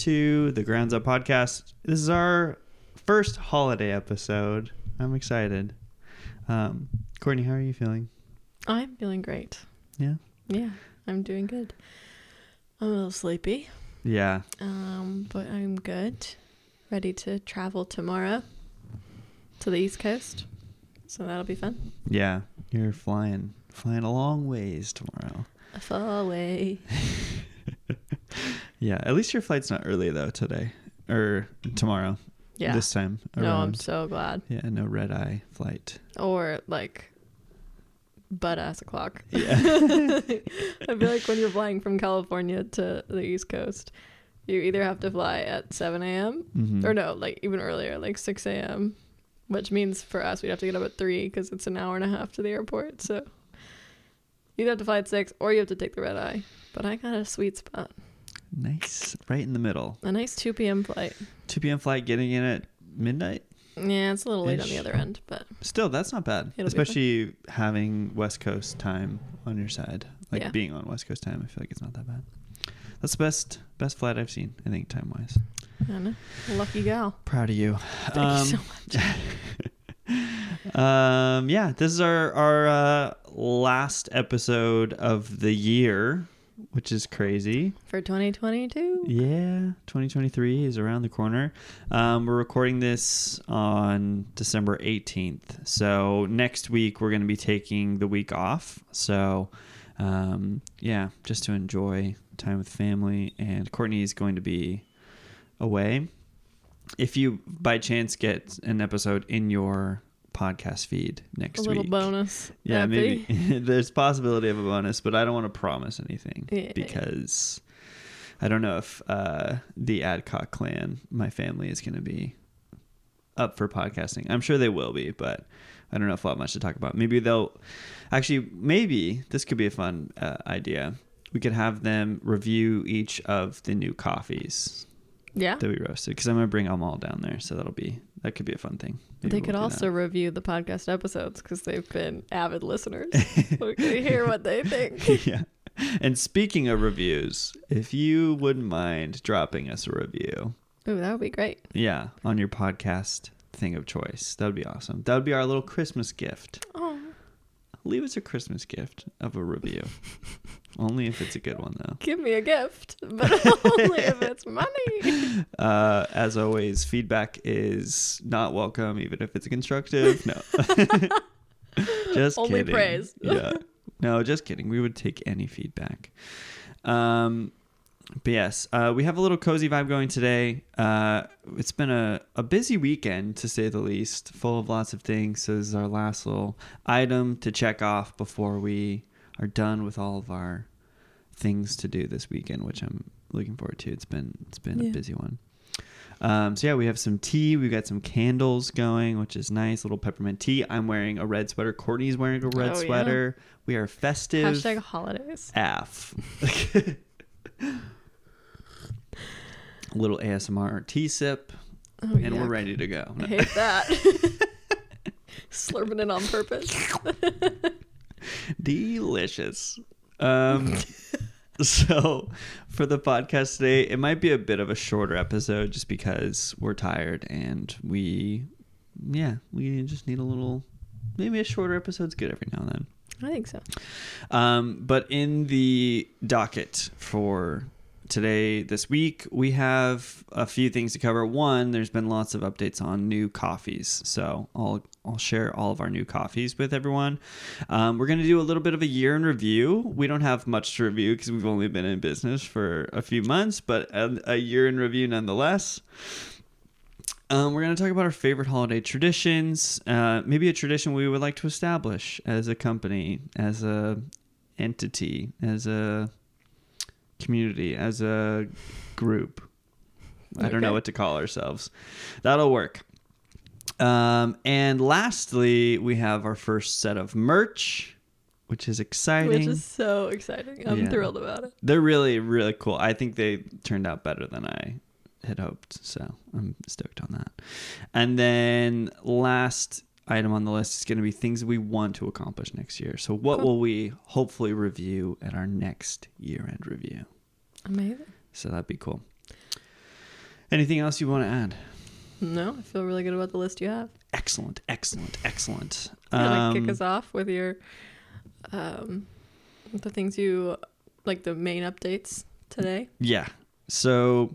to the Grounds Up podcast. This is our first holiday episode. I'm excited. Um, Courtney, how are you feeling? I'm feeling great. Yeah. Yeah, I'm doing good. I'm a little sleepy, Yeah. um, but I'm good. Ready to travel tomorrow to the East Coast. So that'll be fun. Yeah. You're flying, flying a long ways tomorrow. A far away. Yeah. At least your flight's not early though today or tomorrow. Yeah. This time no, I'm so glad. yeah. No red eye flight. Or like butt ass o'clock. Yeah. I feel like when you're flying from California to the East Coast, you either have to fly at 7 a.m. Mhm. or no, like even earlier, like 6 a.m., which means for us, we'd have to get up at 3 because it's an hour and a half to the airport. So you either have to fly at 6 or you have to take the red eye. But I got a sweet spot. Nice. Right in the middle. A nice 2 p.m. flight. 2 p.m. flight getting in at midnight. Yeah, it's a little late on the other end, but Still, that's not bad. Especially having West Coast time on your side. Like Yeah. being on West Coast time, I feel like it's not that bad. That's the best best flight I've seen, I think, time wise. I know. Lucky gal. Proud of you. Thank you so much. um yeah, this is our our uh, last episode of the year, which is crazy. For 2022. Yeah, 2023 is around the corner. Um, we're recording this on December 18th. So next week, we're going to be taking the week off. So, um, yeah, just to enjoy time with family. And Courtney is going to be away. If you, by chance, get an episode in your podcast feed next A little week. bonus. Yeah, maybe there's possibility of a bonus, but I don't want to promise anything Yeah. because I don't know if uh, the Adcock clan, my family, is going to be up for podcasting. I'm sure they will be, but I don't know if we'll have much to talk about. Maybe they'll actually, maybe this could be a fun uh, idea. We could have them review each of the new coffees Yeah. that we roasted because I'm gonna bring them all down there, so that'll be that could be a fun thing. Maybe They we'll could do that. also review the podcast episodes because they've been avid listeners. we can hear what they think. yeah. And speaking of reviews, if you wouldn't mind dropping us a review, Ooh, that would be great. yeah, on your podcast thing of choice, that would be awesome. That would be our little Christmas gift. Oh, Leave us a Christmas gift of a review. Only if it's a good one, though. give me a gift, but only if it's money. Uh, as always, feedback is not welcome, even if it's constructive. No. just Only kidding. praise. yeah. No, just kidding. We would take any feedback. Um, but yes, uh, we have a little cozy vibe going today. Uh, it's been a, a busy weekend, to say the least, full of lots of things. So this is our last little item to check off before we are done with all of our things to do this weekend, which I'm looking forward to. It's been it's been a busy one. Um, so yeah, we have some tea. We've got some candles going, which is nice. Little peppermint tea. I'm wearing a red sweater. Courtney's wearing a red Oh, yeah. sweater. We are festive. Hashtag holidays. AF. little ASMR tea sip, Oh, and we're ready to go. I hate that. Slurping it on purpose. Delicious. Um, so for the podcast today, it might be a bit of a shorter episode just because we're tired and we, yeah, we just need a little. Maybe a shorter episode's good every now and then. I think so. Um, but in the docket for today, this week, we have a few things to cover. One, there's been lots of updates on new coffees, so I'll I'll share all of our new coffees with everyone. Um, we're gonna do a little bit of a year in review. We don't have much to review because we've only been in business for a few months, but a, a year in review nonetheless. Um, we're going to talk about our favorite holiday traditions, uh, maybe a tradition we would like to establish as a company, as a entity, as a community, as a group. I don't know what to call ourselves. That'll work. Um, and lastly, we have our first set of merch, which is exciting. Which is so exciting. I'm Yeah. thrilled about it. They're really, really cool. I think they turned out better than I had hoped. So I'm stoked on that. And then last item on the list is going to be things we want to accomplish next year. So what Cool. will we hopefully review at our next year end review? Amazing. So that'd be cool. Anything else you want to add? No, I feel really good about the list you have. Excellent, excellent, excellent. Wanna, kick Um, us off with your um the things you like the main updates today. Yeah. So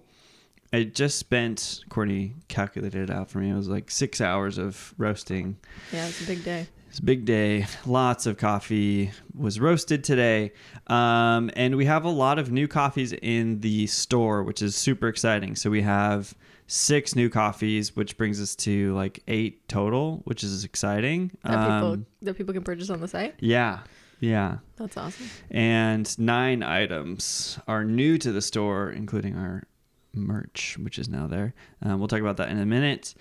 I just spent, Courtney calculated it out for me. It was like six hours of roasting. Yeah, it's a big day. It's a big day. Lots of coffee was roasted today. Um, and we have a lot of new coffees in the store, which is super exciting. So we have six new coffees, which brings us to like eight total, which is exciting. That people Um, that people can purchase on the site. yeah. Yeah. That's awesome. and nine items are new to the store, including our merch, which is now there. Um, we'll talk about that in a minute.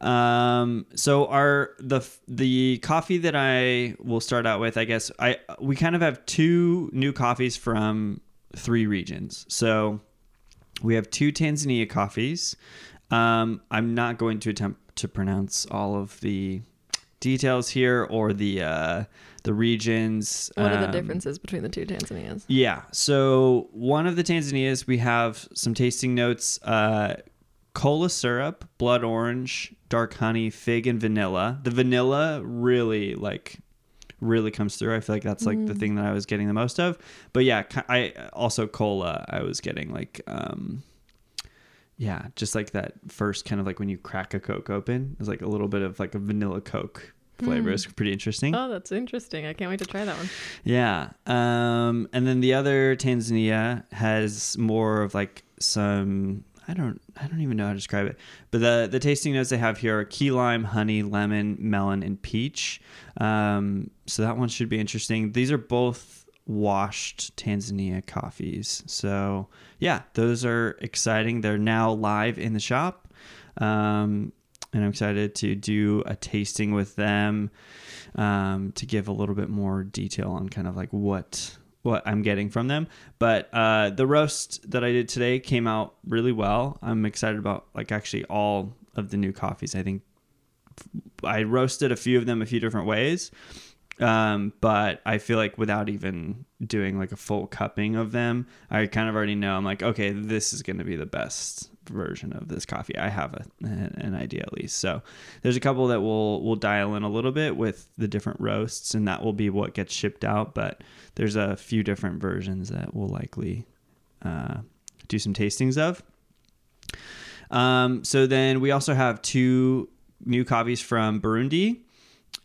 Um, so our the the coffee that I will start out with, I guess I we kind of have two new coffees from three regions. So we have two Tanzania coffees. Um, I'm not going to attempt to pronounce all of the details here or the uh, the regions. What are the Um, differences between the two Tanzanias? yeah. So one of the Tanzanias, we have some tasting notes: uh, cola syrup, blood orange, dark honey, fig, and vanilla. The vanilla really like really comes through. I feel like that's like the Mm. thing that I was getting the most of. But yeah, I also cola. I was getting like. um yeah, just like that first kind of like when you crack a Coke open, it's like a little bit of like a vanilla Coke flavor. Mm. It's pretty interesting. Oh, that's interesting. I can't wait to try that one. Yeah. Um, and then the other Tanzania has more of like some I don't I don't even know how to describe it. But the the tasting notes they have here are key lime, honey, lemon, melon, and peach. Um, so that one should be interesting. These are both washed Tanzania coffees. So yeah, those are exciting. They're now live in the shop. Um, and I'm excited to do a tasting with them um, to give a little bit more detail on kind of like what what I'm getting from them. But uh, the roast that I did today came out really well. I'm excited about like actually all of the new coffees. I think I roasted a few of them a few different ways. Um, but I feel like without even doing like a full cupping of them, I kind of already know I'm like, okay, this is going to be the best version of this coffee. I have a, an idea at least. So there's a couple that we'll we'll dial in a little bit with the different roasts, and that will be what gets shipped out. But there's a few different versions that we'll likely uh, do some tastings of. Um, so then we also have two new coffees from Burundi.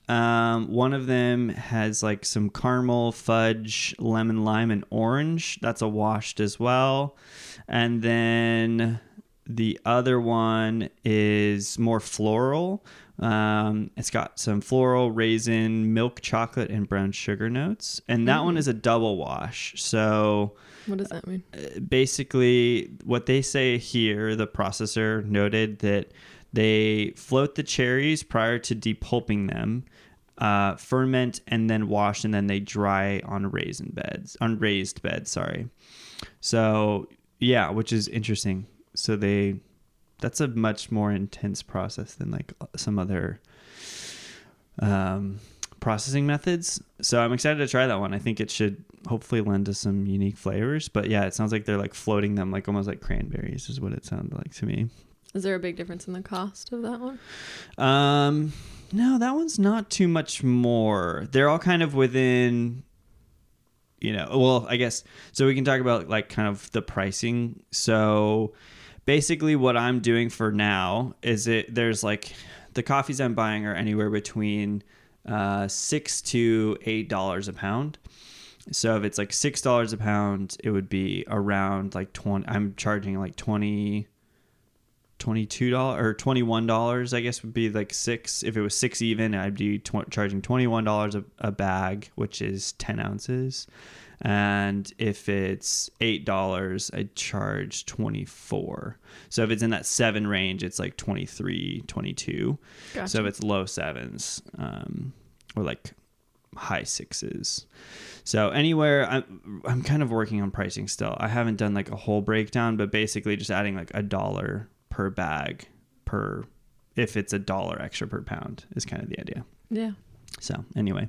Um, one of them has like some caramel, fudge, lemon, lime, and orange. That's a washed as well. And then the other one is more floral. Um, it's got some floral, raisin, milk chocolate, and brown sugar notes. And that one Mm. is a double wash. So What does that mean? uh, basically, what they say here, the processor noted that they float the cherries prior to depulping them, uh, ferment, and then wash, and then they dry on raisin beds, on raised beds. Sorry. So yeah, which is interesting. So they, that's a much more intense process than like some other um, processing methods. So I'm excited to try that one. I think it should hopefully lend to some unique flavors. But yeah, it sounds like they're like floating them like almost like cranberries is what it sounded like to me. Is there a big difference in the cost of that one? Um, no, that one's not too much more. They're all kind of within, you know, well, I guess, so we can talk about like kind of the pricing. So basically, what I'm doing for now is it, there's like, the coffees I'm buying are anywhere between uh, six to eight dollars a pound. So if it's like six dollars a pound, it would be around like twenty. I'm charging like twenty twenty-two dollars or twenty-one dollars i guess would be like six if it was six even i'd be tw- charging twenty-one dollars a, a bag which is 10 ounces and if it's eight dollars i'd charge 24 so if it's in that seven range it's like 23 22 Gotcha. so if it's low sevens um, or like high sixes. So anywhere, I'm, I'm kind of working on pricing still. I haven't done like a whole breakdown, but basically just adding like a dollar per bag per, if it's a dollar extra per pound is kind of the idea. yeah. So anyway,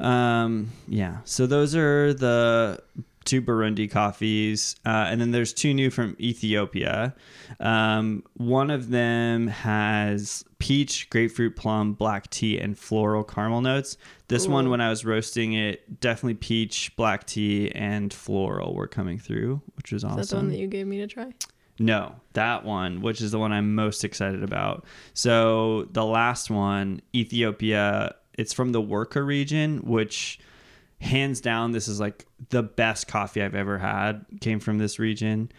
um, yeah. So those are the two Burundi coffees, uh, and then there's two new from Ethiopia. Um, one of them has peach, grapefruit, plum, black tea, and floral caramel notes. This one, when I was roasting it, definitely peach, black tea, and floral were coming through, which was Is awesome. that the one that you gave me to try? No, that one, which is the one I'm most excited about. So the last one, Ethiopia, it's from the Worka region, which hands down this is like the best coffee I've ever had came from this region.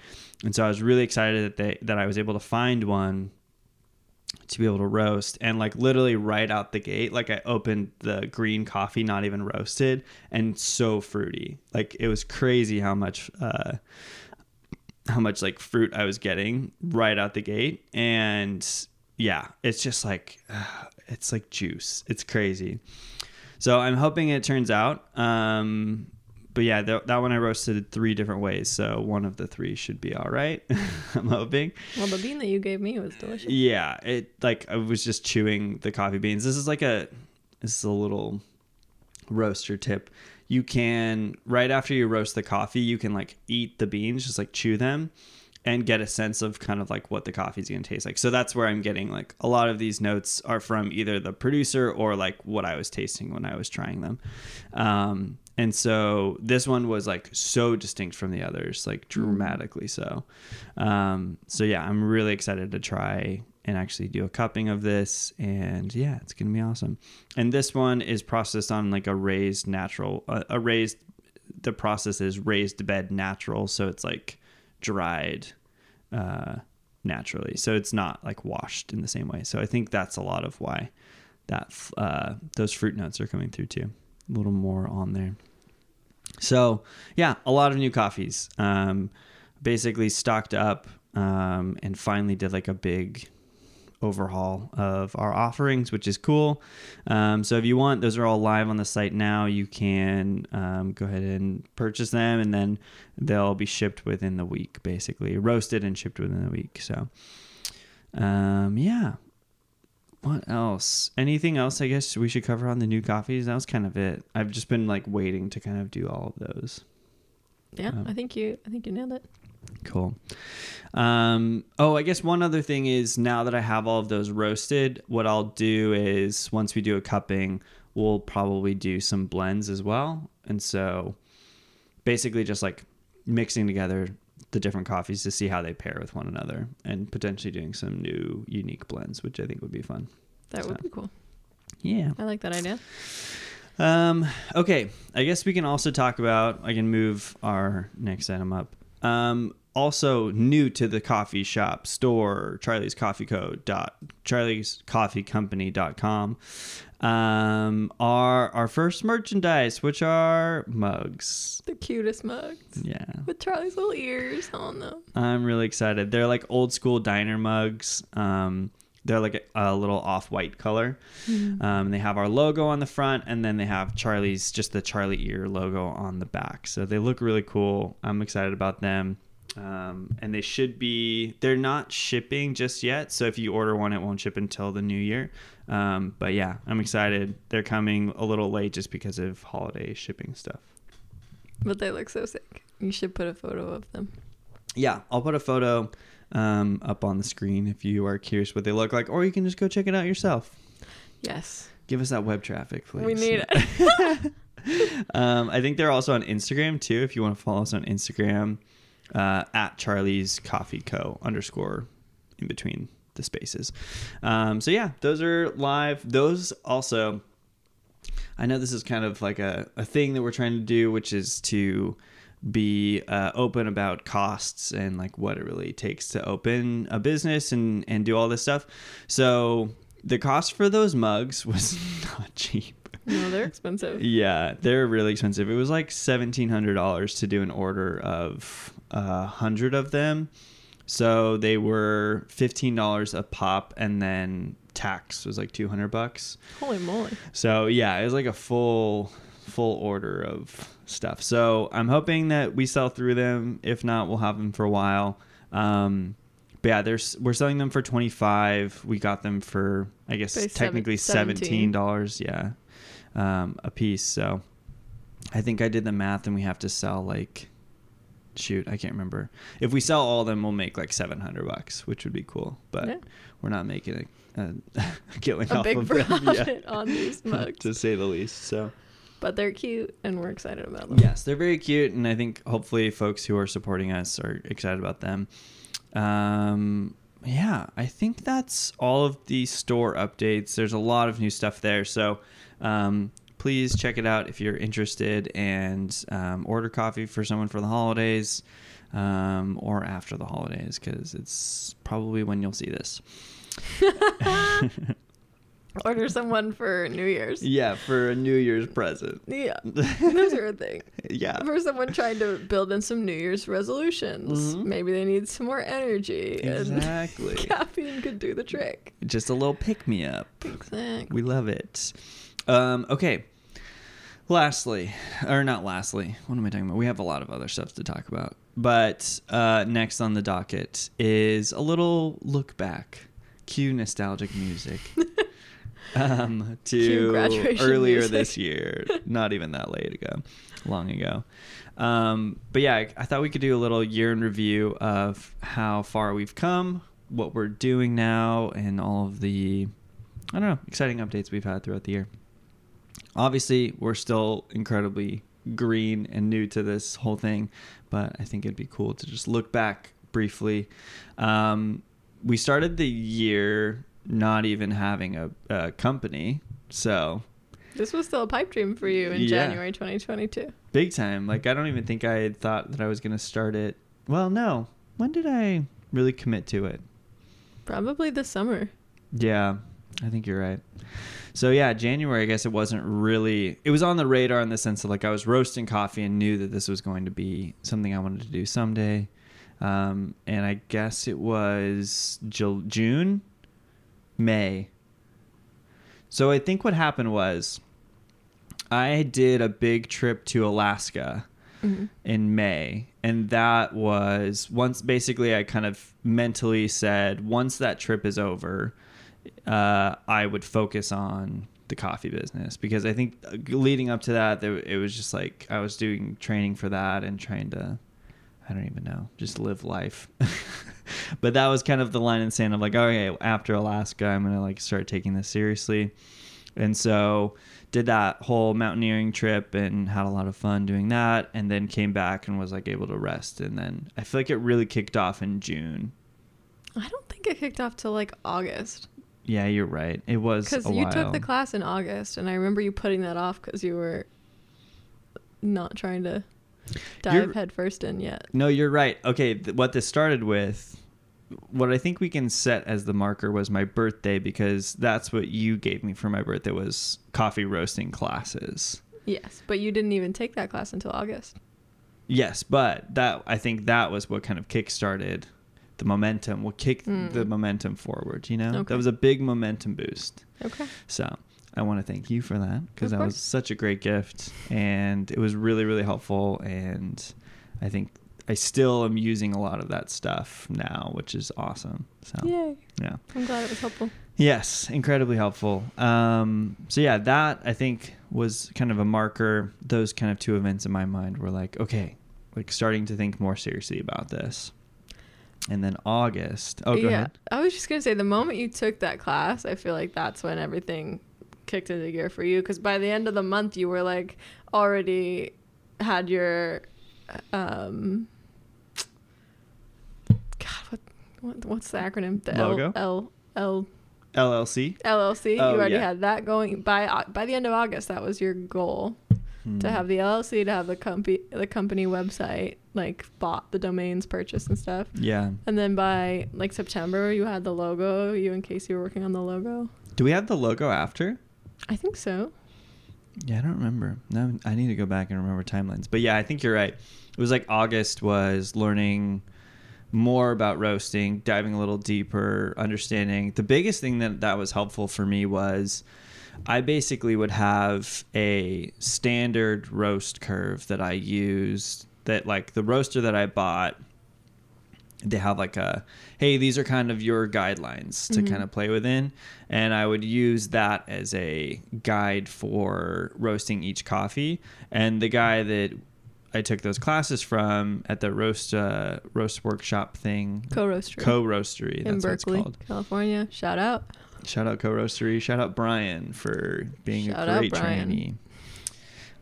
And so I was really excited that they that I was able to find one to be able to roast and like literally right out the gate like I opened the green coffee not even roasted and so fruity. Like it was crazy how much uh how much like fruit I was getting right out the gate. And yeah, it's just like, it's like juice. It's crazy. So I'm hoping it turns out. Um, but yeah, th- that one I roasted three different ways. So one of the three should be all right. I'm hoping. Well, the bean that you gave me was delicious. Yeah, it like I was just chewing the coffee beans. This is like a this is a little roaster tip. You can right after you roast the coffee, you can like eat the beans, just like chew them and get a sense of kind of like what the coffee's going to taste like. So that's where I'm getting like a lot of these notes are from either the producer or like what I was tasting when I was trying them. Um and so this one was like so distinct from the others, like dramatically so. Um, so yeah, I'm really excited to try and actually do a cupping of this, and yeah, it's gonna be awesome. And this one is processed on like a raised natural, uh, a raised. The process is raised bed natural, so it's like dried uh, naturally, so it's not like washed in the same way. So I think that's a lot of why that uh, those fruit notes are coming through too. A little more on there. So yeah, a lot of new coffees. Um, basically stocked up um, and finally did like a big overhaul of our offerings, which is cool. Um, so if you want, those are all live on the site now. You can um, go ahead and purchase them, and then they'll be shipped within the week, basically roasted and shipped within the week. So um, yeah. What else? Anything else? I guess we should cover on the new coffees. That was kind of it. I've just been like waiting to kind of do all of those. Yeah, Um, I think you. I think you nailed it. Cool. Um, oh, I guess one other thing is now that I have all of those roasted, what I'll do is once we do a cupping, we'll probably do some blends as well. And so basically just like mixing together the different coffees to see how they pair with one another and potentially doing some new unique blends, which I think would be fun. That would be cool. Yeah. I like that idea. Um, okay, I guess we can also talk about. I can move our next item up. Um, also new to the coffee shop store, Charlie's Coffee Co. dot Charlie's Coffee Company dot com. Um, are our first merchandise, which are mugs. The cutest mugs Yeah, with Charlie's little ears on them. I'm really excited. They're like old school diner mugs. Um, they're like a, a little off white color. Um, they have our logo on the front, and then they have Charlie's, just the Charlie ear logo on the back. So they look really cool. I'm excited about them. Um, and they should be, they're not shipping just yet. So if you order one, it won't ship until the new year. Um, but yeah, I'm excited. They're coming a little late just because of holiday shipping stuff. But they look so sick. You should put a photo of them. yeah, I'll put a photo um, up on the screen if you are curious what they look like, or you can just go check it out yourself. Yes. Give us that web traffic, please. We need it. um, I think they're also on Instagram too. If you want to follow us on Instagram, uh, at Charlie's Coffee Co. underscore in between the spaces. Um, so yeah, those are live. Those also, I know this is kind of like a, a thing that we're trying to do, which is to be uh, open about costs and like what it really takes to open a business and and do all this stuff. So the cost for those mugs was not cheap. No, they're expensive. Yeah, they're really expensive. It was like seventeen hundred dollars to do an order of a hundred of them. So they were fifteen dollars a pop, and then tax was like two hundred bucks. Holy moly. So yeah, it was like a full full order of stuff. So I'm hoping that we sell through them. If not, we'll have them for a while. Um, but yeah, there's we're selling them for twenty five. We got them for I guess seven- technically 17. seventeen dollars. Yeah, um, a piece. So I think I did the math, and we have to sell like shoot, I can't remember. If we sell all of them, we'll make like seven hundred bucks, which would be cool. But Yeah. we're not making a, a killing A off big of them, profit on these mugs. to say the least. So But they're cute and we're excited about them. yes, they're very cute, and I think hopefully folks who are supporting us are excited about them. Um, yeah, I think that's all of the store updates. There's a lot of new stuff there, so um, please check it out if you're interested and um, order coffee for someone for the holidays um, or after the holidays because it's probably when you'll see this. Order someone for New Year's. Yeah, for a New Year's present. Yeah. Those are a thing. yeah. For someone trying to build in some New Year's resolutions. Mhm. Maybe they need some more energy. Exactly. Caffeine could do the trick. Just a little pick me up. Exactly. We love it. Um, okay. Lastly, or not lastly, what am I talking about? We have a lot of other stuff to talk about. But uh, next on the docket is a little look back. Cue nostalgic music. um, to earlier music. this year. Not even that late ago, long ago. Um, but yeah, I, I thought we could do a little year in review of how far we've come, what we're doing now, and all of the I don't know, exciting updates we've had throughout the year. Obviously, we're still incredibly green and new to this whole thing, but I think it'd be cool to just look back briefly. Um, we started the year not even having a, a company, so This was still a pipe dream for you in Yeah. January 2022. big time. Like I don't even think I had thought that I was gonna start it. Well, no. When did I really commit to it? Probably this summer. Yeah, I think you're right. So yeah, January. I guess it wasn't really. It was on the radar in the sense of like I was roasting coffee and knew that this was going to be something I wanted to do someday. Um, and I guess it was Ju- June, May. So I think what happened was, I did a big trip to Alaska Mhm. in May. And that was once basically I kind of mentally said, once that trip is over, uh, I would focus on the coffee business because I think uh, leading up to that, it was just like I was doing training for that and trying to, I don't even know, just live life. but that was kind of the line in the sand of like, okay, after Alaska, I'm going to like start taking this seriously. And so did that whole mountaineering trip and had a lot of fun doing that and then came back and was like able to rest and then I feel like it really kicked off in June. I don't think it kicked off till like August. Yeah, you're right. It was Because you while. took the class in August, and I remember you putting that off because you were not trying to dive You're- headfirst in yet. No, you're right. Okay, th- what this started with, what I think we can set as the marker was my birthday because that's what you gave me for my birthday was coffee roasting classes. Yes, but you didn't even take that class until August. Yes, but that I think that was what kind of kick-started the momentum. What kicked Mm. the momentum forward? You know, Okay. that was a big momentum boost. Okay. So I want to thank you for that because that was such a great gift and it was really really helpful and I think I still am using a lot of that stuff now, which is awesome. So Yay. yeah. I'm glad it was helpful. Yes, incredibly helpful. Um, so yeah, that I think was kind of a marker. Those kind of two events in my mind were like, okay, like starting to think more seriously about this. And then August. Oh, go yeah. ahead. I was just going to say the moment you took that class, I feel like that's when everything kicked into gear for you. Because by the end of the month, you were like already had your. Um, God, what, what what's the acronym? The Logo? L, L, LLC. L, LLC. Oh, you already yeah. had that going by by the end of August. That was your goal Hmm. to have the LLC, to have the company the company website like bought the domains purchased and stuff. Yeah. And then by like September, you had the logo. You and Casey were working on the logo. Do we have the logo after? I think so. Yeah, I don't remember. I need to go back and remember timelines. But yeah, I think you're right. It was like August was learning more about roasting, diving a little deeper, understanding. The biggest thing that that was helpful for me was I basically would have a standard roast curve that I used that like the roaster that I bought they have like a hey these are kind of your guidelines to Mhm. kind of play within and i would use that as a guide for roasting each coffee and the guy that I took those classes from at the roast uh, roast workshop thing, Co roastery. co roastery. in That's what it's Berkeley. California. Shout out. Shout out co roastery. Shout out Brian for being Shout a great trainee.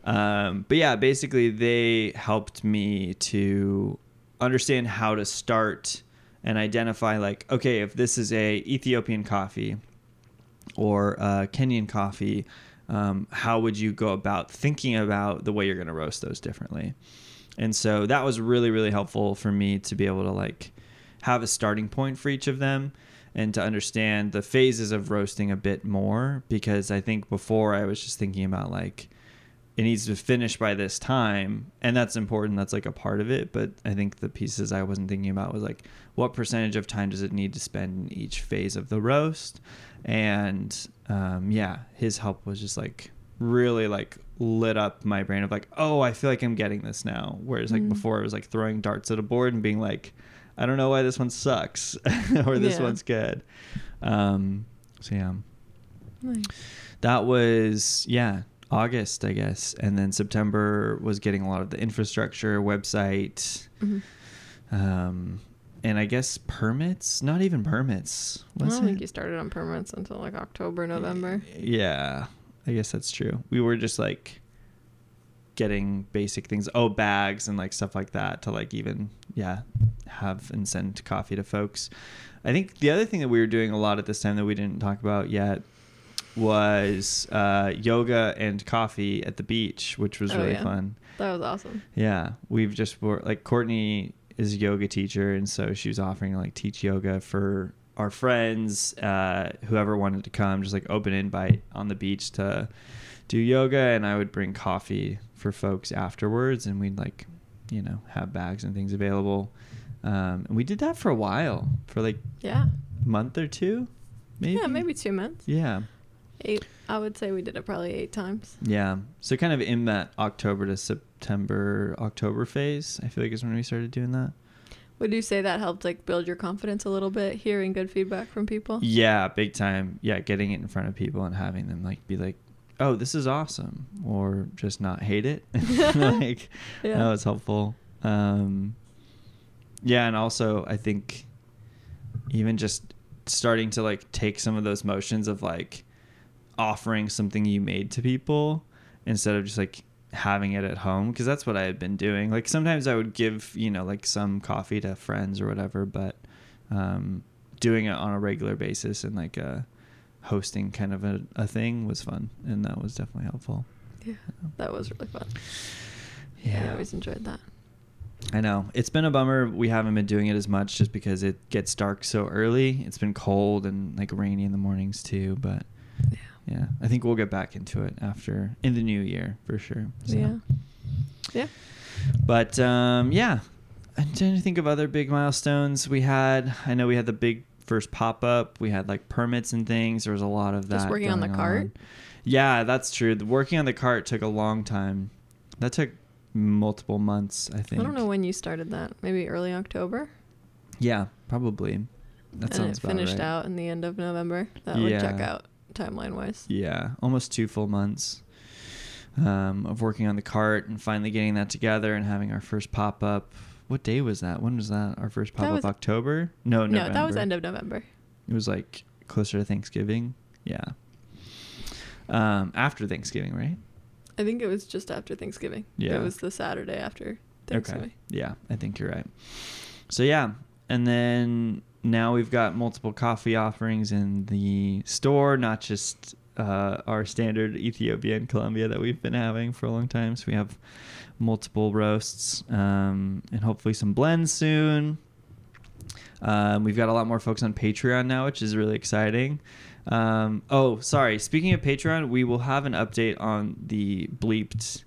Um, but yeah, basically they helped me to understand how to start and identify like, okay, if this is a Ethiopian coffee or a Kenyan coffee, um, how would you go about thinking about the way you're going to roast those differently? And so that was really, really helpful for me to be able to like have a starting point for each of them and to understand the phases of roasting a bit more because I think before I was just thinking about like it needs to finish by this time and that's important that's like a part of it but I think the pieces I wasn't thinking about was like what percentage of time does it need to spend in each phase of the roast and um, yeah his help was just like really like lit up my brain of like oh I feel like I'm getting this now whereas like Mm. before it was like throwing darts at a board and being like I don't know why this one sucks or this Yeah. one's good. Um, so yeah, Nice. that was yeah August I guess, and then September was getting a lot of the infrastructure, website, Mhm. um, and I guess permits. Not even permits. I don't it? think you started on permits until like October, November. Yeah, I guess that's true. We were just like getting basic things, oh, bags and like stuff like that to like even yeah have and send coffee to folks. I think the other thing that we were doing a lot at this time that we didn't talk about yet was uh, yoga and coffee at the beach, which was Oh, really yeah. fun. That was awesome. Yeah, we've just like Courtney is a yoga teacher, and so she was offering to like teach yoga for our friends, uh, whoever wanted to come, just like open invite on the beach to do yoga, and I would bring coffee for folks afterwards, and we'd like, you know, have bags and things available. Um, and we did that for a while, for like Yeah. a month or two, maybe. Yeah, maybe two months. Yeah. Eight. I would say we did it probably eight times. Yeah. So kind of in that October to September, October phase, I feel like is when we started doing that. Would you say that helped like build your confidence a little bit, hearing good feedback from people? Yeah, big time. Yeah, getting it in front of people and having them like be like, "Oh, this is awesome," or just not hate it. like, Yeah. no, it's helpful. Um, yeah, and also I think even just starting to like take some of those motions of like offering something you made to people instead of just like having it at home because that's what I had been doing. Like sometimes I would give, you know, like some coffee to friends or whatever, but um, doing it on a regular basis and like uh, hosting kind of a, a thing was fun and that was definitely helpful. Yeah. That was really fun. Yeah. I always enjoyed that. I know. It's been a bummer we haven't been doing it as much just because it gets dark so early. It's been cold and like rainy in the mornings too, but Yeah. Yeah, I think we'll get back into it after in the new year for sure. So. Yeah. Yeah. But um, yeah, I'm trying to think of other big milestones we had. I know we had the big first pop up. We had like permits and things. There was a lot of that. Just working on the cart? Yeah, that's true. The working on the cart took a long time. That took multiple months. I think. I don't know when you started that. Maybe early October. Yeah, probably. That and sounds it finished right. out in the end of November. That would check out timeline wise. Yeah, almost two full months um, of working on the cart and finally getting that together and having our first pop up. What day was that? When was that? Our first pop up October? No, No, November. that was end of November. It was like closer to Thanksgiving. Yeah. Um, after Thanksgiving, right? I think it was just after Thanksgiving. Yeah. It was the Saturday after Thanksgiving. Okay. Yeah, I think you're right. So yeah, and then now we've got multiple coffee offerings in the store, not just uh, our standard Ethiopia and Colombia that we've been having for a long time. So we have multiple roasts um, and hopefully some blends soon. Um, we've got a lot more folks on Patreon now, which is really exciting. Um, oh, sorry. Speaking of Patreon, we will have an update on the bleeped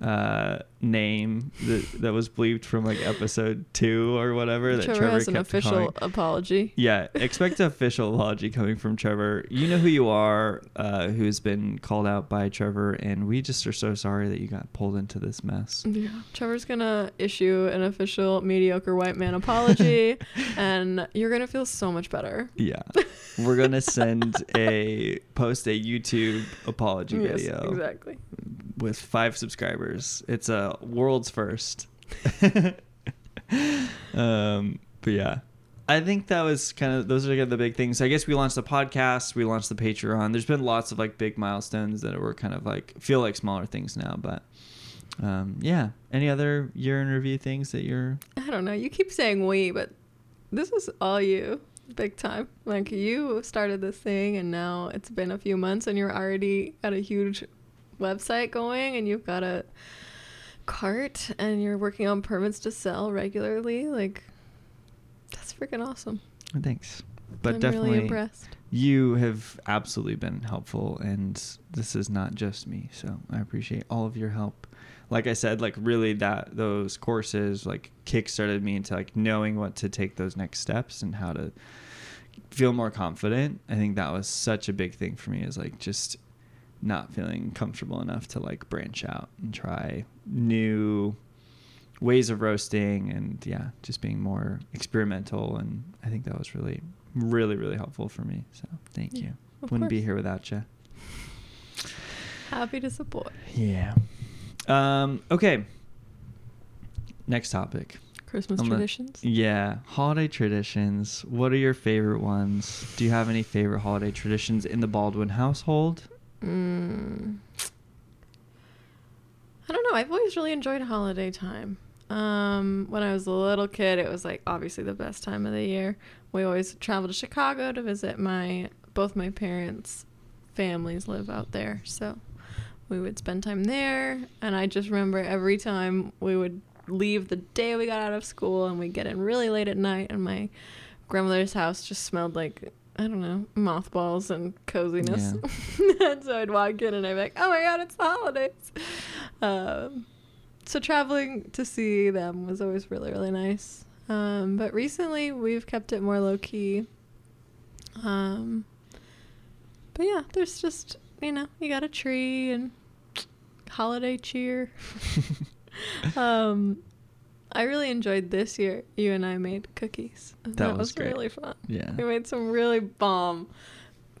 uh, name that, that was bleeped from like episode two or whatever. That Trevor, Trevor has an official calling. apology. Yeah, expect an official apology coming from Trevor. You know who you are, uh, who's been called out by Trevor, and we just are so sorry that you got pulled into this mess. Yeah. Trevor's gonna issue an official mediocre white man apology, and you're gonna feel so much better. Yeah, we're gonna send a post a YouTube apology Yes, video. exactly. with five subscribers. It's a world's first. um, but yeah, I think that was kind of those are the big things. I guess we launched the podcast, we launched the Patreon. There's been lots of like big milestones that were kind of like feel like smaller things now, but um, yeah. Any other year in review things that you're? I don't know. You keep saying we, but this is all you, big time. Like you started this thing, and now it's been a few months, and you're already at a huge website going, and you've got a cart, and you're working on permits to sell regularly. Like that's freaking awesome. Thanks, but I'm definitely really impressed. you have absolutely been helpful, and this is not just me. So I appreciate all of your help. Like I said, like really that those courses like kickstarted me into like knowing what to take those next steps and how to feel more confident. I think that was such a big thing for me is like just not feeling comfortable enough to like branch out and try new ways of roasting and yeah, just being more experimental and I think that was really really really helpful for me. So, thank Yeah, you. Wouldn't be here without you. Happy to support Yeah. Um okay. Next topic. Christmas I'm a- traditions. Yeah, holiday traditions. What are your favorite ones? Do you have any favorite holiday traditions in the Baldwin household? Mm. I don't know. I've always really enjoyed holiday time. Um, when I was a little kid, it was like obviously the best time of the year. We always traveled to Chicago to visit my both my parents' families live out there, so we would spend time there. And I just remember every time we would leave the day we got out of school, and we'd get in really late at night, and my grandmother's house just smelled like I don't know mothballs and coziness. and so I'd walk in and I'd be like, "Oh my god, it's the holidays!" Um, so traveling to see them was always really really nice. Um, but recently we've kept it more low key. Um, but yeah, there's just you know you got a tree and holiday cheer. um, I really enjoyed this year. You and I made cookies. That was great. really fun. Yeah. We made some really bomb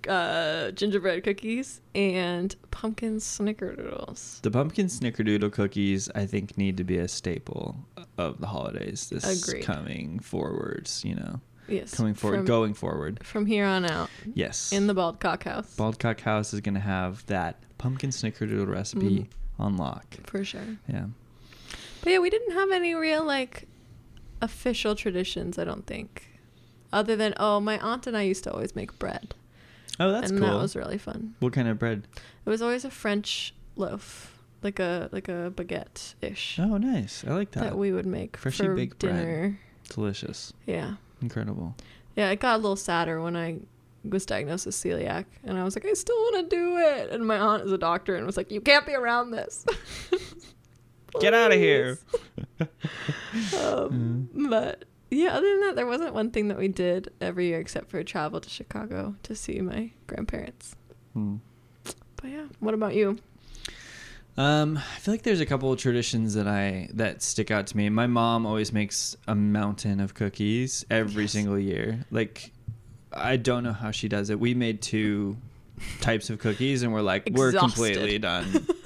uh, gingerbread cookies and pumpkin snickerdoodles. The pumpkin snickerdoodle cookies, I think, need to be a staple of the holidays this Agreed. coming forwards, you know. Yes. Coming forward, from, going forward. from here on out Yes. in the Bald Cock House. Bald Cock House is going to have that pumpkin snickerdoodle recipe Mhm. on lock. For sure. Yeah. But yeah, we didn't have any real like official traditions, I don't think. Other than oh, my aunt and I used to always make bread. Oh, that's cool. and cool. that was really fun. what kind of bread? It was always a French loaf. Like a like a baguette ish Oh, nice. I like that. that we would make Freshly for baked bread. dinner. Delicious. Yeah. Incredible. Yeah, it got a little sadder when I was diagnosed with celiac, and I was like, I still want to do it. And my aunt is a doctor and was like, You can't be around this. Get out of here. Um, But yeah, other than that, there wasn't one thing that we did every year except for travel to Chicago to see my grandparents. Hmm. But yeah, what about you? Um, I feel like there's a couple of traditions that I that stick out to me. My mom always makes a mountain of cookies every Yes. single year. Like, I don't know how she does it. We made two types of cookies, and we're like, we're completely done.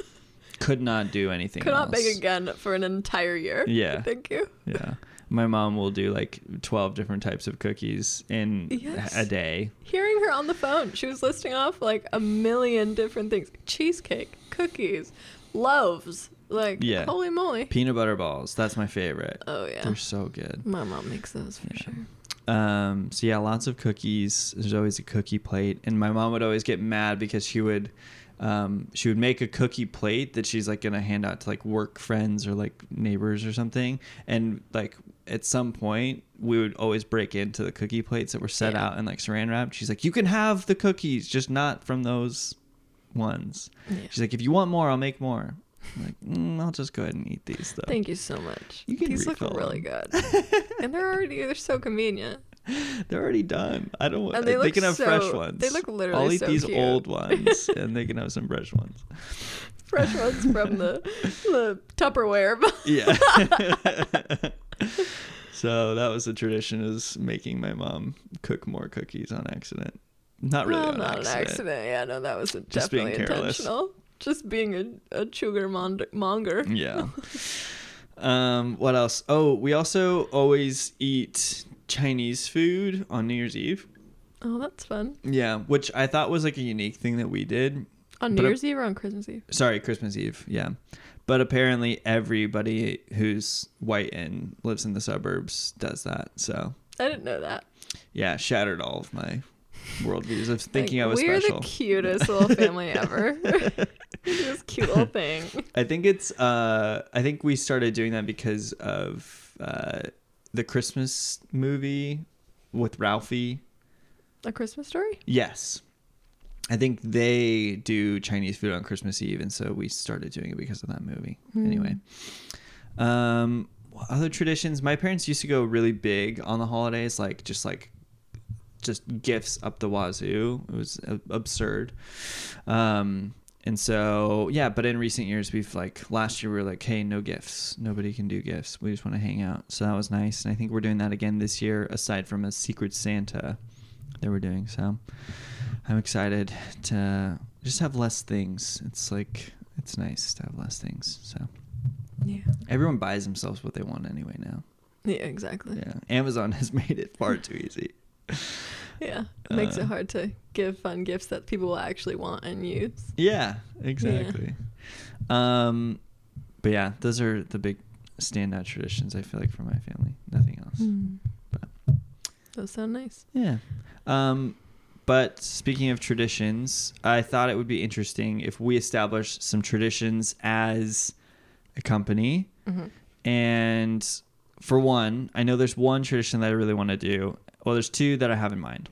Could not do anything. Could not else. bake again for an entire year. Yeah. Thank you. Yeah, my mom will do like twelve different types of cookies in Yes. a day. Hearing her on the phone, she was listing off like a million different things cheesecake, cookies, loaves. Like, Yeah. holy moly. Peanut butter balls. That's my favorite. Oh, yeah. They're so good. My mom makes those for Yeah. sure. Um, so yeah, lots of cookies. There's always a cookie plate, and my mom would always get mad because she would, um, she would make a cookie plate that she's like gonna hand out to like work friends or like neighbors or something, and like at some point we would always break into the cookie plates that were set Yeah. out and like saran wrapped. She's like, you can have the cookies, just not from those ones. Yeah. She's like, if you want more, I'll make more. I'm like, mm, I'll just go ahead and eat these though. Thank you so much. You can These look really good. and they're already, they're so convenient. They're already done. I don't want. And they They, can have fresh ones. they look literally I'll eat so these cute. old ones, and they can have some fresh ones. Fresh ones from the, the Tupperware. Yeah. so that was the tradition: is making my mom cook more cookies on accident. Not really on not accident. an accident. Yeah, no, that was Just being definitely careless. intentional. Just being a, a sugar monger. Yeah. um, what else? Oh, we also always eat Chinese food on New Year's Eve. Oh, that's fun. Yeah, which I thought was like a unique thing that we did. On But New a- Year's Eve or on Christmas Eve? Sorry, Christmas Eve. Yeah. But apparently everybody who's white and lives in the suburbs does that. So, I didn't know that. yeah, shattered all of my worldviews of thinking Like, I was we're special. the cutest little family ever. this cute little thing. I think it's uh I think we started doing that because of uh the Christmas movie with Ralphie. A Christmas story? Yes. I think they do Chinese food on Christmas Eve and so we started doing it because of that movie. Hmm. Anyway. Um other traditions, my parents used to go really big on the holidays like just like just gifts up the wazoo. It was uh, absurd. Um, and so, yeah, but in recent years, we've like last year we were like, hey, no gifts. Nobody can do gifts. We just want to hang out. So that was nice. And I think we're doing that again this year, aside from a Secret Santa that we're doing. So I'm excited to just have less things. It's like, it's nice to have less things. So Yeah. everyone buys themselves what they want anyway now. Yeah, exactly. Yeah. Amazon has made it far too easy. Yeah. It makes Uh, it hard to give fun gifts that people will actually want and use. Yeah, exactly. Um, but yeah, those are the big standout traditions I feel like for my family. Nothing else. But Those sound nice. yeah. Um, but speaking of traditions, I thought it would be interesting if we establish some traditions as a company. Mm-hmm. And for one, I know there's one tradition that I really want to do. Well, there's two that I have in mind.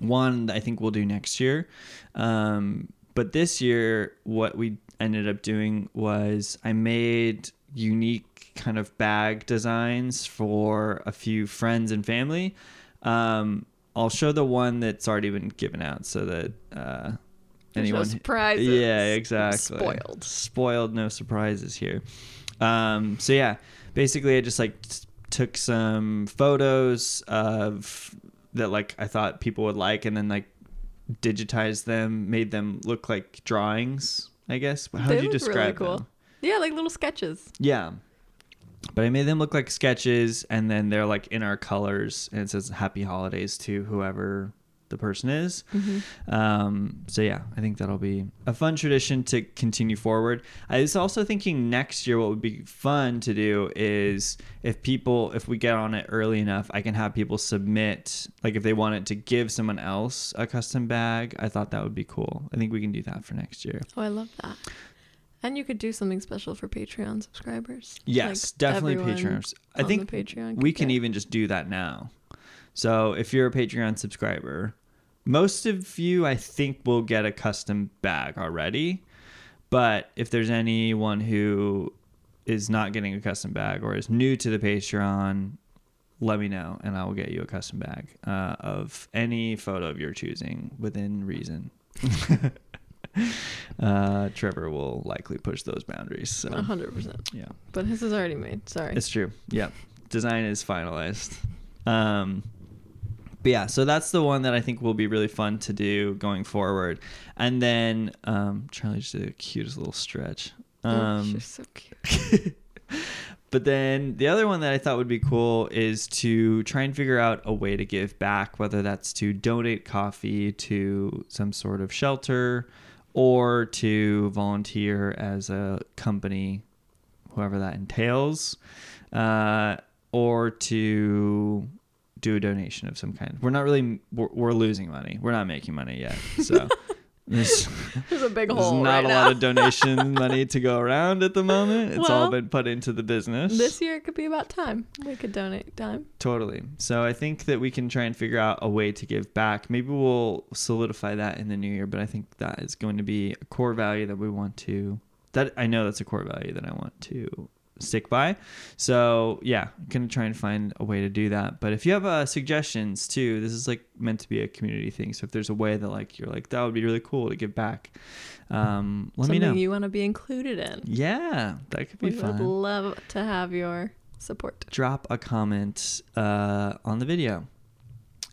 One that I think we'll do next year. Um, but this year, what we ended up doing was I made unique kind of bag designs for a few friends and family. Um, I'll show the one that's already been given out so that uh, There's no anyone. surprises. Yeah, exactly. Spoiled. Spoiled, no surprises here. Um, so yeah, basically, I just like took some photos of that like I thought people would like, and then like digitized them, made them look like drawings. I guess. How They would you look really cool. them? Yeah, like little sketches. Yeah. But I made them look like sketches and then they're like in our colors and it says happy holidays to whoever the person is. Um, so yeah, I think that'll be a fun tradition to continue forward. I was also thinking next year what would be fun to do is if people if we get on it early enough, I can have people submit like if they wanted to give someone else a custom bag. I thought that would be cool. I think we can do that for next year. Oh, I love that. And you could do something special for Patreon subscribers. Yes, Like, definitely Patreons. I think Patreon we can get- even just do that now. So if you're a Patreon subscriber, most of you I think will get a custom bag already. But if there's anyone who is not getting a custom bag or is new to the Patreon, let me know and I will get you a custom bag uh, of any photo of your choosing within reason. uh, Trevor will likely push those boundaries. So hundred percent. yeah. But his is already made. Sorry. It's true. Yeah. Design is finalized. Um, but yeah, so that's the one that I think will be really fun to do going forward. And then um, Charlie just did the cutest little stretch. Oh, Um, she's so cute. but then the other one that I thought would be cool is to try and figure out a way to give back, whether that's to donate coffee to some sort of shelter or to volunteer as a company, whoever that entails, uh, or to do a donation of some kind. We're not really, we're, we're losing money. We're not making money yet. So. There's, There's a big there's hole There's not right a now. lot of donation money to go around at the moment. It's all been put into the business. This year it could be about time. We could donate time. Totally. So I think that we can try and figure out a way to give back. Maybe we'll solidify that in the new year, but I think that is going to be a core value that we want to that I know that's a core value that I want to stick by. So yeah, I'm gonna try and find a way to do that. But if you have uh, suggestions too, this is like meant to be a community thing. So if there's a way that like you're like that would be really cool to give back, um, let Something me know. you want to be included in. yeah, that could be fun. We would love to have your support. drop a comment uh, on the video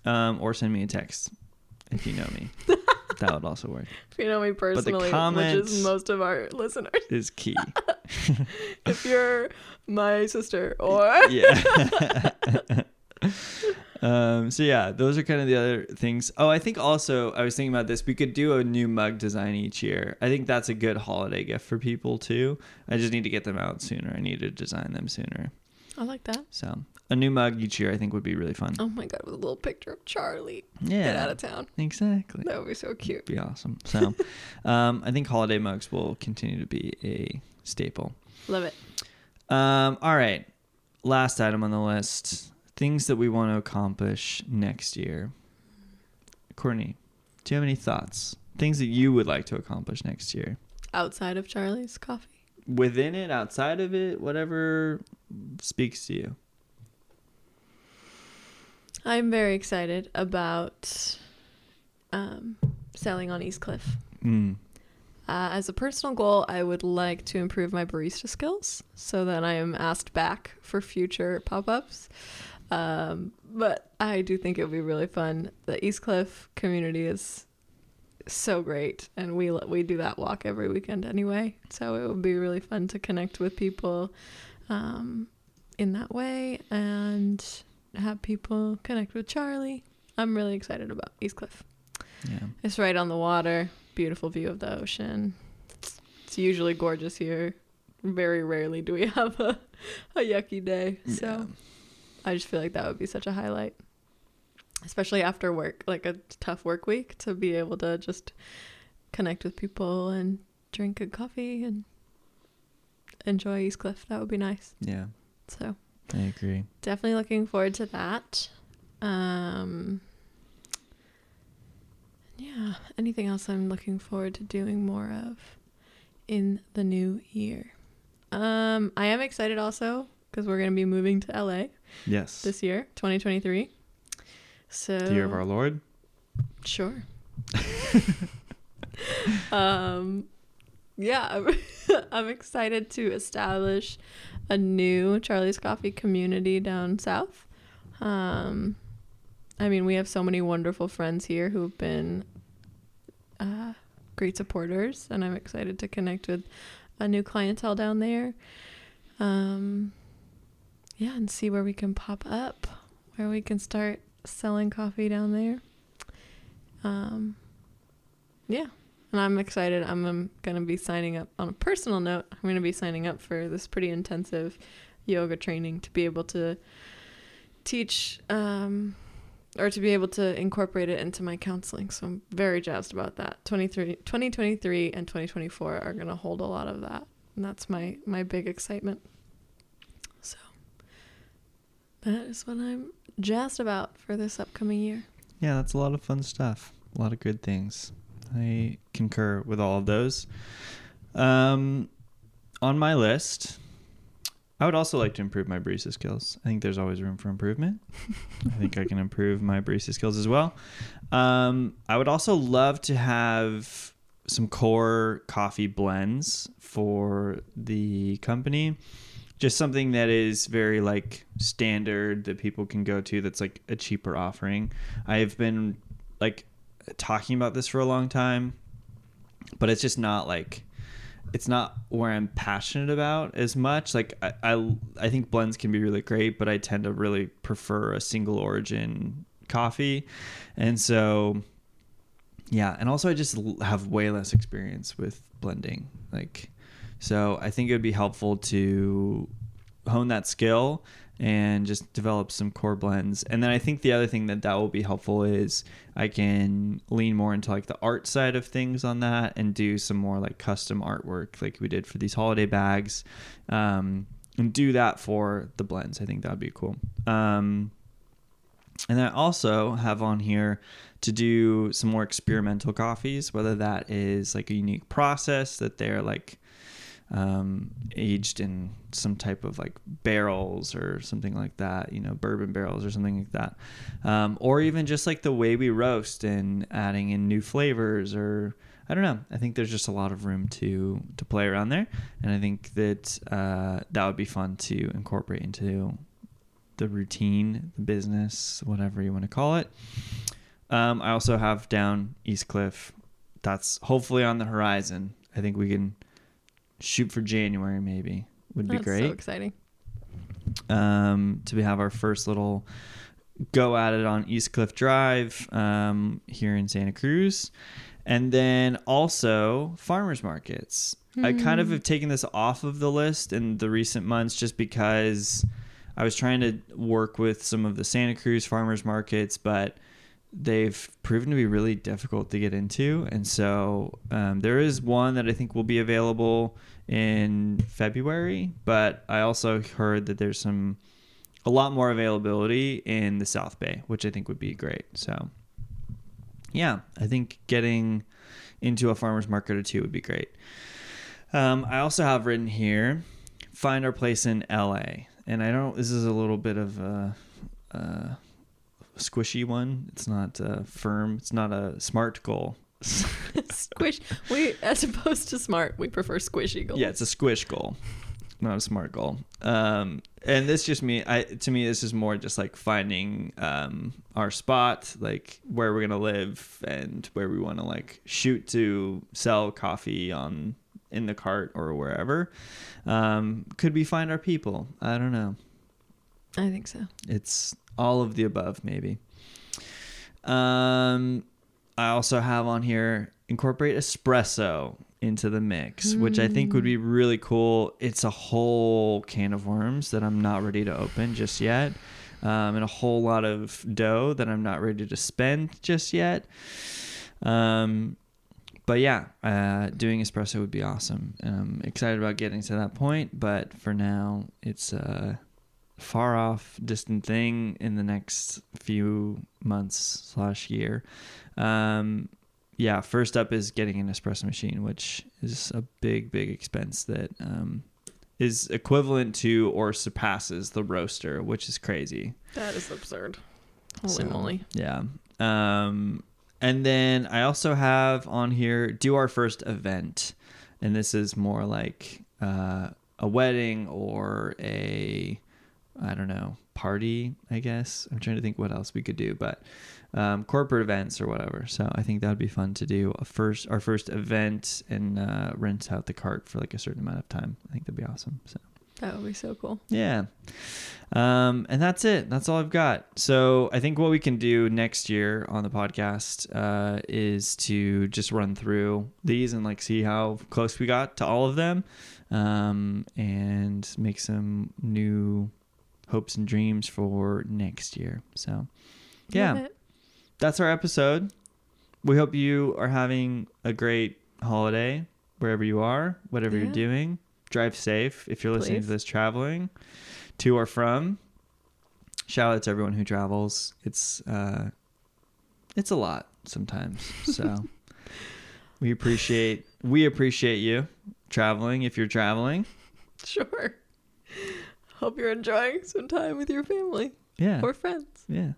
um, or send me a text if you know me. that would also work. If you know me personally, which is most of our listeners, Is key. if you're my sister or yeah. um, so yeah, those are kind of the other things. Oh, I think also I was thinking about this. We could do a new mug design each year. I think that's a good holiday gift for people too. I just need to get them out sooner. I need to design them sooner. I like that. So a new mug each year, I think would be really fun. Oh my god, with a little picture of Charlie. Yeah. Get out of town. exactly. That would be so cute. Be awesome. So, um, I think holiday mugs will continue to be a staple. Love it. Um, all right. Last item on the list things that we want to accomplish next year. Courtney, do you have any thoughts? Things that you would like to accomplish next year? Outside of Charlie's coffee. Within it, outside of it, whatever speaks to you. I'm very excited about um, selling on East Cliff. Mm. Uh, as a personal goal, I would like to improve my barista skills so that I am asked back for future pop ups. Um, but I do think it would be really fun. The East Cliff community is so great, and we we do that walk every weekend anyway. So it would be really fun to connect with people um, in that way and have people connect with Charlie. I'm really excited about East Cliff. Yeah. It's right on the water. Beautiful view of the ocean. It's usually gorgeous here. Very rarely do we have a, a yucky day. So Yeah. I just feel like that would be such a highlight. Especially after work, like a tough work week, to be able to just connect with people and drink a coffee and enjoy East Cliff. That would be nice. Yeah. So I agree. definitely looking forward to that. Um, yeah, anything else I'm looking forward to doing more of in the new year? Um, I am excited also because we're going to be moving to LA Yes. this year, 2023. So the year of our Lord. Sure. um, yeah, I'm, I'm excited to establish a new Charlie's Coffee community down south. Um, I mean, we have so many wonderful friends here who've been uh, great supporters, and I'm excited to connect with a new clientele down there. Um, yeah, and see where we can pop up, where we can start selling coffee down there. Um, yeah, and I'm excited. I'm, um, gonna be signing up on a personal note. I'm gonna be signing up for this pretty intensive yoga training to be able to teach um, or to be able to incorporate it into my counseling. So I'm very jazzed about that. 23, 2023 and 2024 are gonna hold a lot of that, and that's my my big excitement. So that is what I'm jazzed about for this upcoming year. Yeah, that's a lot of fun stuff. A lot of good things. I concur with all of those. Um, on my list, I would also like to improve my barista skills. I think there's always room for improvement. I think I can improve my barista skills as well. Um, I would also love to have some core coffee blends for the company. Just something that is very like standard that people can go to that's like a cheaper offering. I've been like talking about this for a long time, but it's just not like it's not where I'm passionate about as much. Like I, I, I think blends can be really great, but I tend to really prefer a single origin coffee, and so yeah, and also I just have way less experience with blending. Like, so I think it would be helpful to hone that skill and just develop some core blends. And then I think the other thing that that will be helpful is I can lean more into like the art side of things on that and do some more like custom artwork like we did for these holiday bags. Um, and do that for the blends. I think that would be cool. Um, and I also have on here to do some more experimental coffees, whether that is like a unique process that they're like um, aged in some type of like barrels or something like that, you know, bourbon barrels or something like that. Um, or even just like the way we roast and adding in new flavors or I don't know. I think there's just a lot of room to to play around there, and I think that uh, that would be fun to incorporate into the routine, the business, whatever you want to call it. Um, I also have down East Cliff that's hopefully on the horizon. I think we can shoot for January maybe. Would be That's great so exciting. um, to have our first little go at it on East Cliff Drive um, here in Santa Cruz. And then also farmers markets. I kind of Hmm. have taken this off of the list in the recent months just because I was trying to work with some of the Santa Cruz farmers markets, but they've proven to be really difficult to get into. And so um, there is one that I think will be available in February, but I also heard that there's some a lot more availability in the South Bay, which I think would be great. So yeah, I think getting into a farmer's market or two would be great. Um, I also have written here, find our place in LA. And I don't, this is a little bit of a, a squishy one. It's not uh, firm. It's not a smart goal. Squish. We, as opposed to smart, we prefer squishy goals. Yeah, it's a squish goal, not a smart goal. Um, and this just me, I to me, this is more just like finding um, our spot, like where we're gonna live and where we want to like shoot to sell coffee on in the cart or wherever. Um, could we find our people? I don't know. I think so. It's all of the above, maybe. Um, I also have on here incorporate espresso into the mix, which I think would be really cool. It's a whole can of worms that I'm not ready to open just yet, um, and a whole lot of dough that I'm not ready to spend just yet. Um, but yeah, uh, doing espresso would be awesome. And I'm excited about getting to that point, but for now, it's uh, far off distant thing in the next few months slash year um yeah first up is getting an espresso machine which is a big big expense that um is equivalent to or surpasses the roaster which is crazy That is absurd. Holy So, moly. yeah um and then i also have on here do our first event and this is more like uh a wedding or a I don't know, party, I guess. I'm trying to think what else we could do, but um, corporate events or whatever. So I think that would be fun to do a first, our first event and uh, rent out the cart for like a certain amount of time. I think that'd be awesome. So That would be so cool. yeah. Um, and that's it. That's all I've got. So I think what we can do next year on the podcast uh, is to just run through these and like see how close we got to all of them um, and make some new hopes and dreams for next year. So yeah, that's our episode. We hope you are having a great holiday wherever you are, whatever you're doing. Drive safe if you're listening to this traveling to or from. Shout out to everyone who travels. It's uh it's a lot sometimes. So we appreciate we appreciate you traveling if you're traveling. Sure. Hope you're enjoying some time with your family Yeah. or friends. yeah.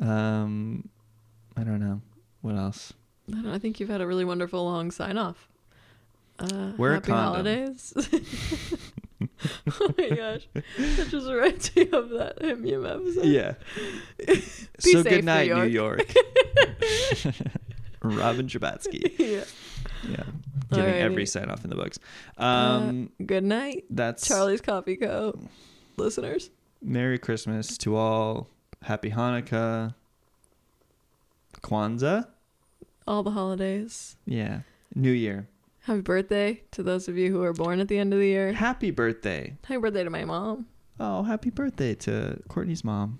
Um I don't know. What else? I, don't I think you've had a really wonderful long sign off. Uh, Wear happy holidays. oh my gosh. That just reminds me of that HIMYM episode. Yeah. So good night, New New York. Robin Scherbatsky. yeah. Yeah. Giving every sign off in the books. Um uh, good night, that's Charlie's Coffee Co. listeners. Merry Christmas to all. Happy Hanukkah. Kwanzaa. All the holidays. Yeah. New Year. Happy birthday to those of you who are born at the end of the year. Happy birthday. Happy birthday to my mom. Oh, happy birthday to Courtney's mom.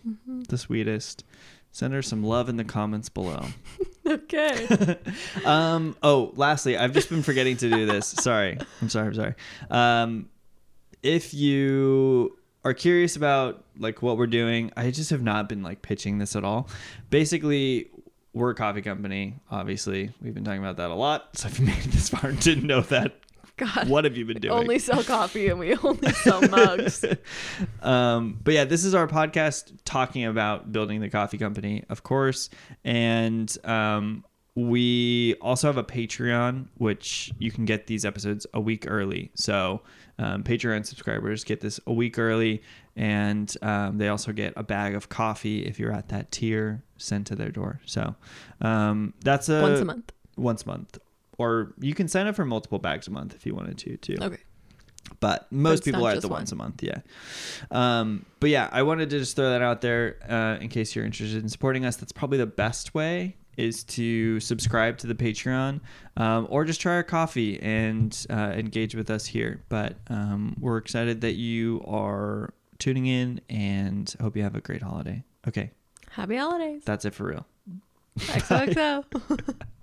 The sweetest. Send her some love in the comments below. Okay. um oh lastly i've just been forgetting to do this. Sorry. I'm sorry i'm sorry. Um if you are curious about like what we're doing i just have not been like pitching this at all. Basically we're a coffee company obviously. We've been talking about that a lot so if you made it this far and didn't know that God. what have you been doing Only sell coffee and we only sell mugs. um, but yeah, this is our podcast talking about building the coffee company, of course. And um, we also have a Patreon, which you can get these episodes a week early. So um, Patreon subscribers get this a week early, and um, they also get a bag of coffee if you're at that tier sent to their door. So um, that's a Once a month. once a month, or you can sign up for multiple bags a month if you wanted to too. Okay. But most people are at the one. once a month, yeah. Um, but yeah, I wanted to just throw that out there uh, in case you're interested in supporting us. That's probably the best way is to subscribe to the Patreon um, or just try our coffee and uh, engage with us here. But um, we're excited that you are tuning in and hope you have a great holiday. Okay, Happy holidays. that's it for real. XOXO.